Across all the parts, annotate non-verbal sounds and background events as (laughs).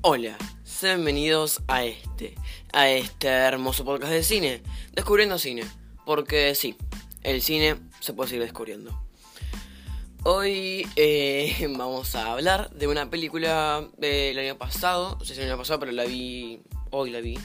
Hola, bienvenidos a este, a este hermoso podcast de cine, Descubriendo Cine, porque sí, el cine se puede seguir descubriendo. Hoy eh, (laughs) vamos a hablar de una película del año pasado, no sé si el año pasado, pero la vi, hoy la vi.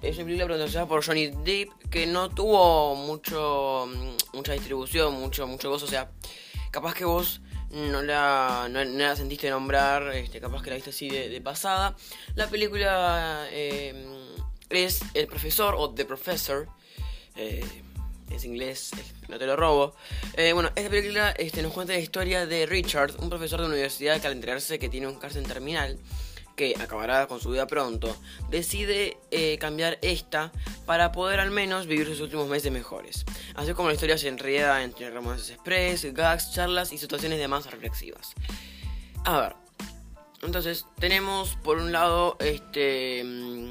Es una película protagonizada por Johnny Depp que no tuvo mucho, mucha distribución, mucho, mucho gozo, o sea, capaz que vos no la, no, la sentiste nombrar, este, capaz que la viste así de, pasada. La película eh, es El Profesor o The Professor. Eh, es inglés, no te lo robo. Eh, bueno, esta película este, nos cuenta la historia de Richard, un profesor de universidad que al enterarse que tiene un cárcel terminal, que acabará con su vida pronto, decide eh, cambiar esta para poder al menos vivir sus últimos meses mejores. Así como la historia se enreda entre romances express, gags, charlas y situaciones de más reflexivas. A ver, entonces tenemos por un lado este mm,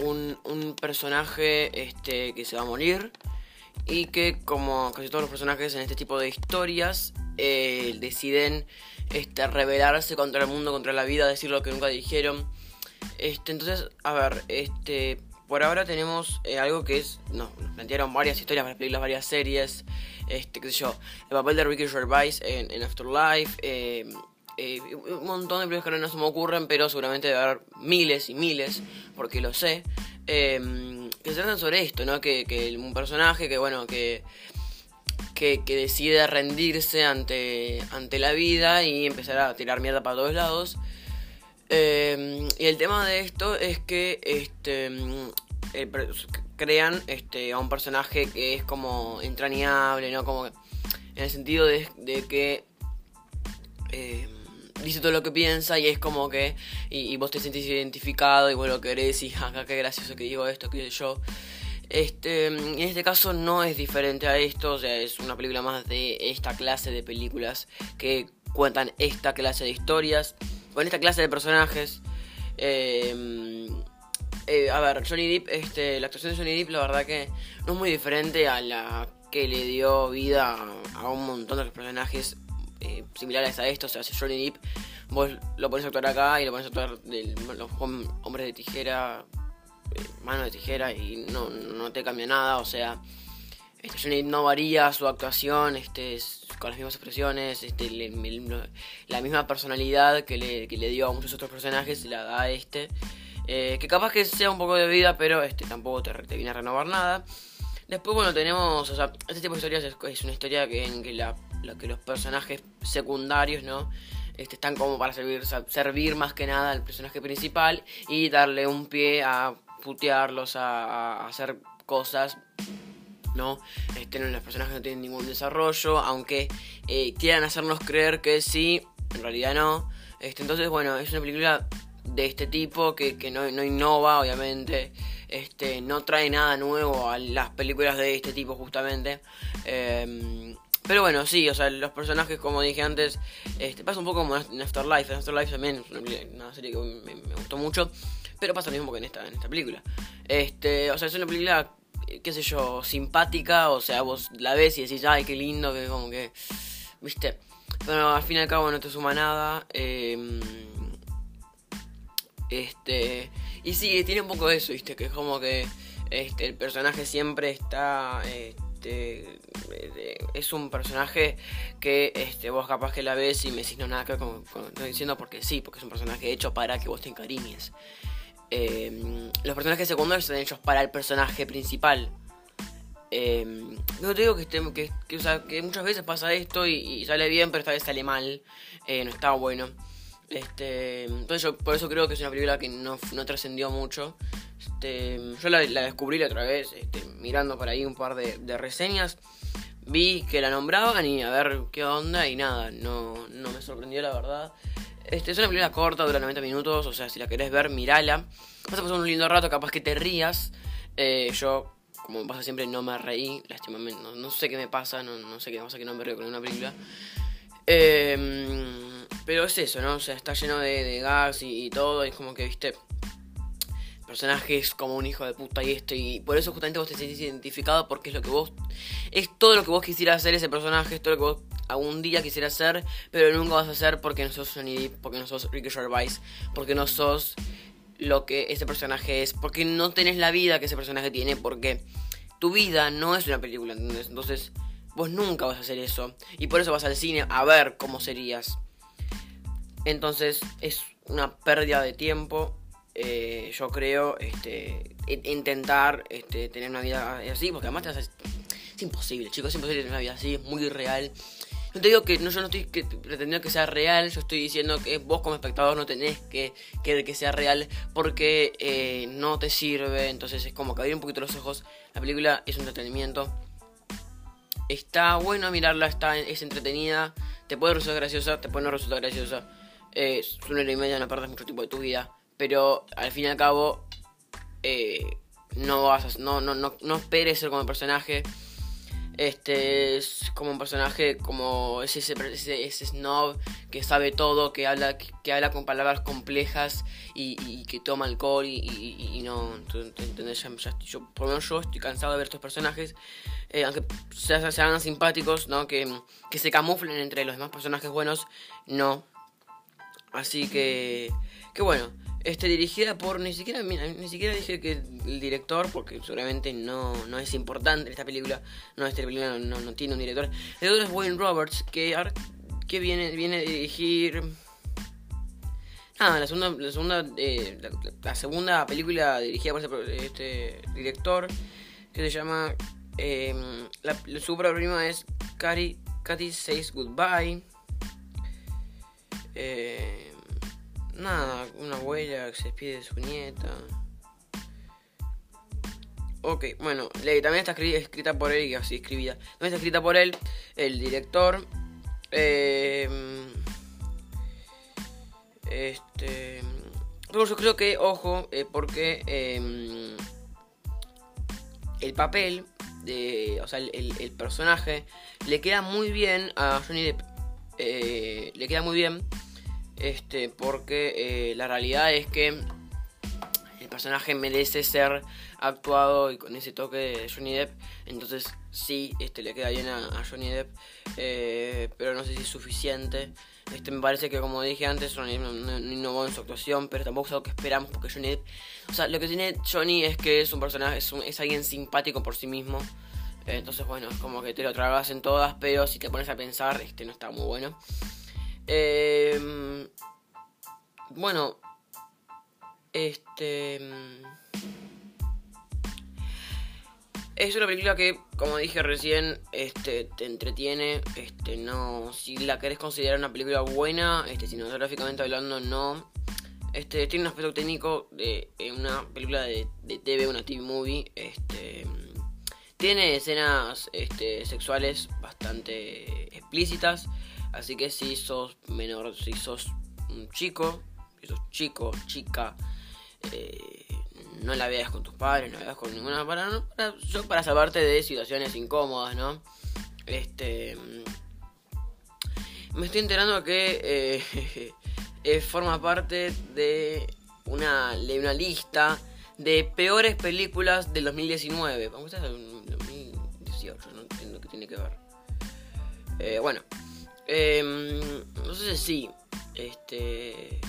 un, personaje este, que se va a morir y que como casi todos los personajes en este tipo de historias eh, deciden este, rebelarse contra el mundo, contra la vida, decir lo que nunca dijeron. Este, entonces, a ver, este, por ahora tenemos eh, algo que es, no, nos plantearon varias historias para películas, varias series, este, qué sé yo, el papel de Ricky Gervais en, Afterlife, eh, eh, un montón de películas que no se me ocurren, pero seguramente debe haber miles y miles, porque lo sé, que se tratan sobre esto, ¿no? Que, que un personaje que, bueno, que que, decide rendirse ante, ante la vida y empezar a tirar mierda para todos lados. Eh, y el tema de esto es que este, crean este, a un personaje que es como entrañable, ¿no? Como en el sentido de, que eh, dice todo lo que piensa y es como que. Y, vos te sentís identificado y vos lo querés y acá qué gracioso que digo esto, que yo. Este, en este caso no es diferente a esto, o sea, es una película más de esta clase de películas que cuentan esta clase de historias, con esta clase de personajes. Em, eh, a ver, Johnny Depp, este, la actuación de Johnny Depp, la verdad que no es muy diferente a la que le dio vida a, un montón de personajes eh, similares a estos. O sea, si Johnny Depp, vos lo pones a actuar acá y lo pones a actuar de los hombres de tijera mano de tijera y no, no te cambia nada, o sea, este, no varía su actuación, este, con las mismas expresiones, este, la misma personalidad que le, que le, dio a muchos otros personajes, la da a este. Eh, que capaz que sea un poco de vida, pero este, tampoco te, viene a renovar nada. Después, bueno, tenemos, o sea, este tipo de historias es, una historia que, en que, la, que los personajes secundarios, ¿no? Este, están como para servir, servir más que nada al personaje principal y darle un pie a putearlos, a, hacer cosas ¿no? Este, los personajes no tienen ningún desarrollo, aunque eh, quieran hacernos creer que sí, en realidad no. Este, entonces, bueno, es una película de este tipo que, no, innova, obviamente. Este, no trae nada nuevo a las películas de este tipo, justamente. Em, pero bueno, sí, o sea, los personajes, como dije antes, este, pasa un poco como en Afterlife. En Afterlife también es una, serie que me, me gustó mucho. Pero pasa lo mismo que en esta, en esta película. Este, o sea, es una película, eh, qué sé yo, simpática. O sea, vos la ves y decís, ay, qué lindo, que como que. ¿Viste? Pero al fin y al cabo no te suma nada. Em, este. Y sí, tiene un poco de eso, ¿viste? Que es como que este, el personaje siempre está. Este, es un personaje que este, vos capaz que la ves y me decís no nada que como, diciendo porque sí, porque es un personaje hecho para que vos te encariñes. Em, los personajes secundarios están hechos para el personaje principal. Eh, no te digo que, que, muchas veces pasa esto y, sale bien, pero esta vez sale mal. Eh, no está bueno. Este, entonces yo por eso creo que es una película que no, no trascendió mucho. Este, yo la, descubrí la otra vez, este, mirando por ahí un par de, de, reseñas. Vi que la nombraban y a ver qué onda y nada, no, no me sorprendió la verdad. Este, es una película corta, dura 90 minutos, o sea, si la querés ver, mirala. Vas a pasar un lindo rato, capaz que te rías. Eh, yo, como pasa siempre, no me reí, lástimamente, no, sé qué me pasa, no, sé qué pasa que no me río con una película. Em, pero es eso, ¿no? O sea, está lleno de, gas y, todo, es como que, viste, personajes como un hijo de puta y esto, y por eso justamente vos te sentís identificado porque es lo que vos, es todo lo que vos quisieras hacer ese personaje, es todo lo que vos algún día quisiera ser, pero nunca vas a ser porque no sos Johnny Depp, porque no sos Ricky Gervais, porque no sos lo que ese personaje es, porque no tenés la vida que ese personaje tiene, porque tu vida no es una película, ¿entendés? Entonces, vos nunca vas a hacer eso. Y por eso vas al cine a ver cómo serías. Entonces, es una pérdida de tiempo. Eh, yo creo, este, intentar este, tener una vida así, porque además te vas a... es imposible, chicos, es imposible tener una vida así, es muy real. No te digo que no, yo no estoy pretendiendo que sea real, yo estoy diciendo que vos como espectador no tenés que que, que sea real porque eh, no te sirve, entonces es como que abrir un poquito los ojos. La película es un entretenimiento. Está bueno mirarla, está, es entretenida, te puede resultar graciosa, te puede no resultar graciosa. es una hora y media, no perdes mucho tiempo de tu vida, pero al fin y al cabo eh, no vas no, no, no, no esperes ser como el personaje este es como un personaje como ese, ese, ese, snob que sabe todo, que habla, que, habla con palabras complejas y, que toma alcohol y, no, ¿entendés? yo, por lo menos yo estoy cansado de ver estos personajes, eh, aunque sean, sean simpáticos, ¿no? Que, que se camuflen entre los demás personajes buenos, no. Así que, que bueno. Este, dirigida por, ni siquiera, ni siquiera dije que el director, porque seguramente no, no es importante esta película, no, esta película no, no, tiene un director. El director es Wayne Roberts, que, que viene, viene a dirigir... Nada, la segunda, la segunda, eh, la, segunda película dirigida por este, director, que se llama... Eh, la, su es Katy, Katy Says Goodbye. Eh, Nada, una abuela que se despide de su nieta. Ok, bueno, también está escrita por él y así escribida. También está escrita por él, el director. Eh, este. Pero yo creo que, ojo, eh, porque eh, el papel, de, o sea, el, el, personaje, le queda muy bien a Johnny Depp. Eh, le queda muy bien este, porque eh, la realidad es que el personaje merece ser actuado y con ese toque de Johnny Depp. Entonces sí, este, le queda bien a, Johnny Depp. Eh, pero no sé si es suficiente. Este, me parece que como dije antes, Johnny Depp no, innovó en su actuación, pero tampoco es algo que esperamos porque Johnny Depp... O sea, lo que tiene Johnny es que es un personaje, es, es alguien simpático por sí mismo. Entonces, bueno, es como que te lo tragas en todas, pero si te pones a pensar, este no está muy bueno. Eh, bueno, este... Es una película que, como dije recién, este, te entretiene. Este, no, si la querés considerar una película buena, este, cinematográficamente hablando, no. Este, tiene un aspecto técnico de una película de, de, TV, una TV movie. Este, tiene escenas este, sexuales bastante explícitas. Así que si sos menor, si sos un chico, si sos chico, chica, eh, no la veas con tus padres, no la veas con ninguna para, para, salvarte de situaciones incómodas, ¿no? Este me estoy enterando que (laughs) eh, forma parte de una, de una lista de peores películas del 2019. Vamos a 2018, no entiendo qué tiene que ver. Eh, bueno, eh, no sé si. Este.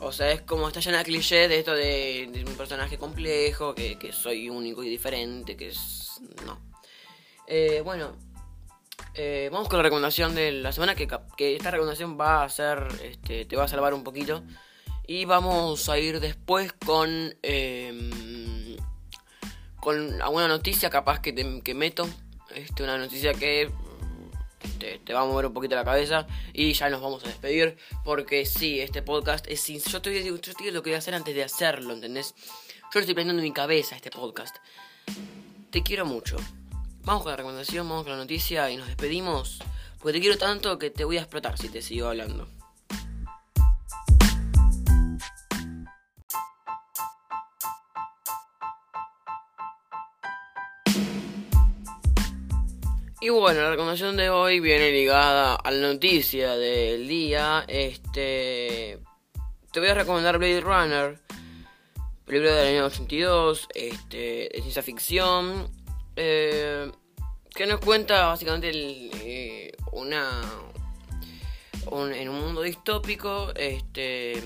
O sea, es como está llena de cliché de esto de, un personaje complejo, que, soy único y diferente, que es. No. Eh, bueno, eh, vamos con la recomendación de la semana, que, que, esta recomendación va a ser. Este, te va a salvar un poquito. Y vamos a ir después con. Eh, con alguna noticia capaz que, te, que meto este, una noticia que te, va a mover un poquito la cabeza y ya nos vamos a despedir porque sí, este podcast es sin... Yo te, yo te lo que voy a hacer antes de hacerlo, ¿entendés? Yo lo estoy prendiendo en mi cabeza este podcast. Te quiero mucho. Vamos con la recomendación, vamos con la noticia y nos despedimos. Porque te quiero tanto que te voy a explotar si te sigo hablando. Y bueno, la recomendación de hoy viene ligada a la noticia del día. Este. Te voy a recomendar Blade Runner. Película del año 82. Este. De ciencia ficción. Eh, que nos cuenta básicamente eh, una en un mundo distópico, este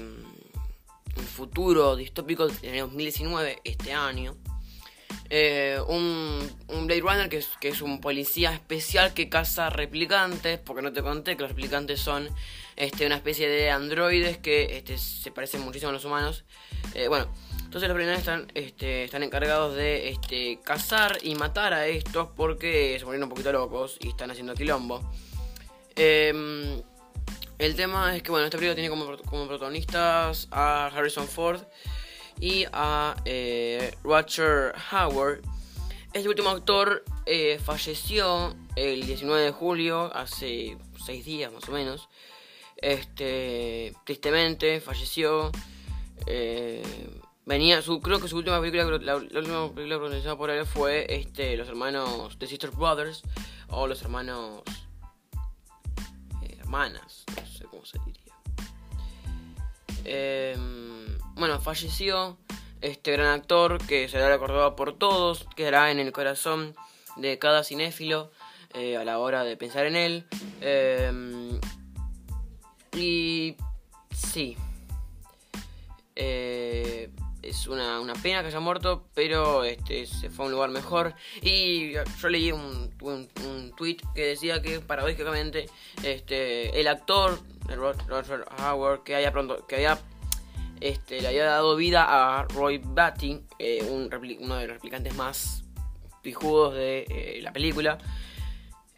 un futuro distópico en el 2019, este año. Eh, un, Blade Runner que es, un policía especial que caza replicantes, porque no te conté que los replicantes son este, una especie de androides que este, se parecen muchísimo a los humanos. Eh, bueno, entonces los Blade están, este, están encargados de cazar y matar a estos porque se ponen un poquito locos y están haciendo quilombo. Eh, el tema es que, bueno, este película tiene como protagonistas a Harrison Ford y a eh, Roger Howard. Este último actor eh, falleció el 19 de julio, hace seis días más o menos. Este, tristemente falleció. Eh, venía, su, creo que su última película, la, última película protagonizada por él fue este, los hermanos The Sister Brothers o los hermanos hermanas, no sé cómo se diría. Em, bueno, falleció este gran actor que será recordado por todos, quedará en el corazón de cada cinéfilo eh, a la hora de pensar en él. Em, y sí. Eh, es una, pena que haya muerto, pero este, se fue a un lugar mejor. Y yo leí un, un, tweet que decía que paradójicamente este, el actor, Roger Howard, que haya pronto, que haya este, le había dado vida a Roy Batty, eh, un uno de los replicantes más pijudos de eh, la película.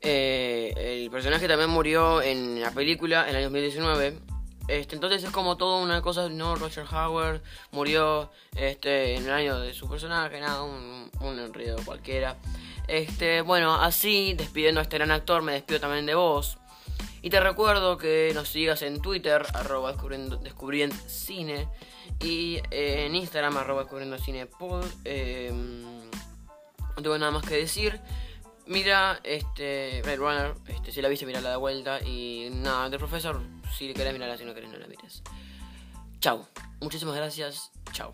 Eh, el personaje también murió en la película en el año 2019 este, entonces es como toda una cosa, no, Roger Howard murió este, en el año de su personaje, nada, un, un enredo cualquiera. Este, bueno, así, despidiendo a este gran actor, me despido también de vos. Y te recuerdo que nos sigas en Twitter, arroba descubriendo, cine, y eh, en Instagram, arroba descubriendo cine pod. Em, no tengo nada más que decir. Mira, este, Red Runner, este, si la viste, la de vuelta. Y nada, del profesor, si querés mirarla, si no querés, no la mires. Chau. Muchísimas gracias. Chau.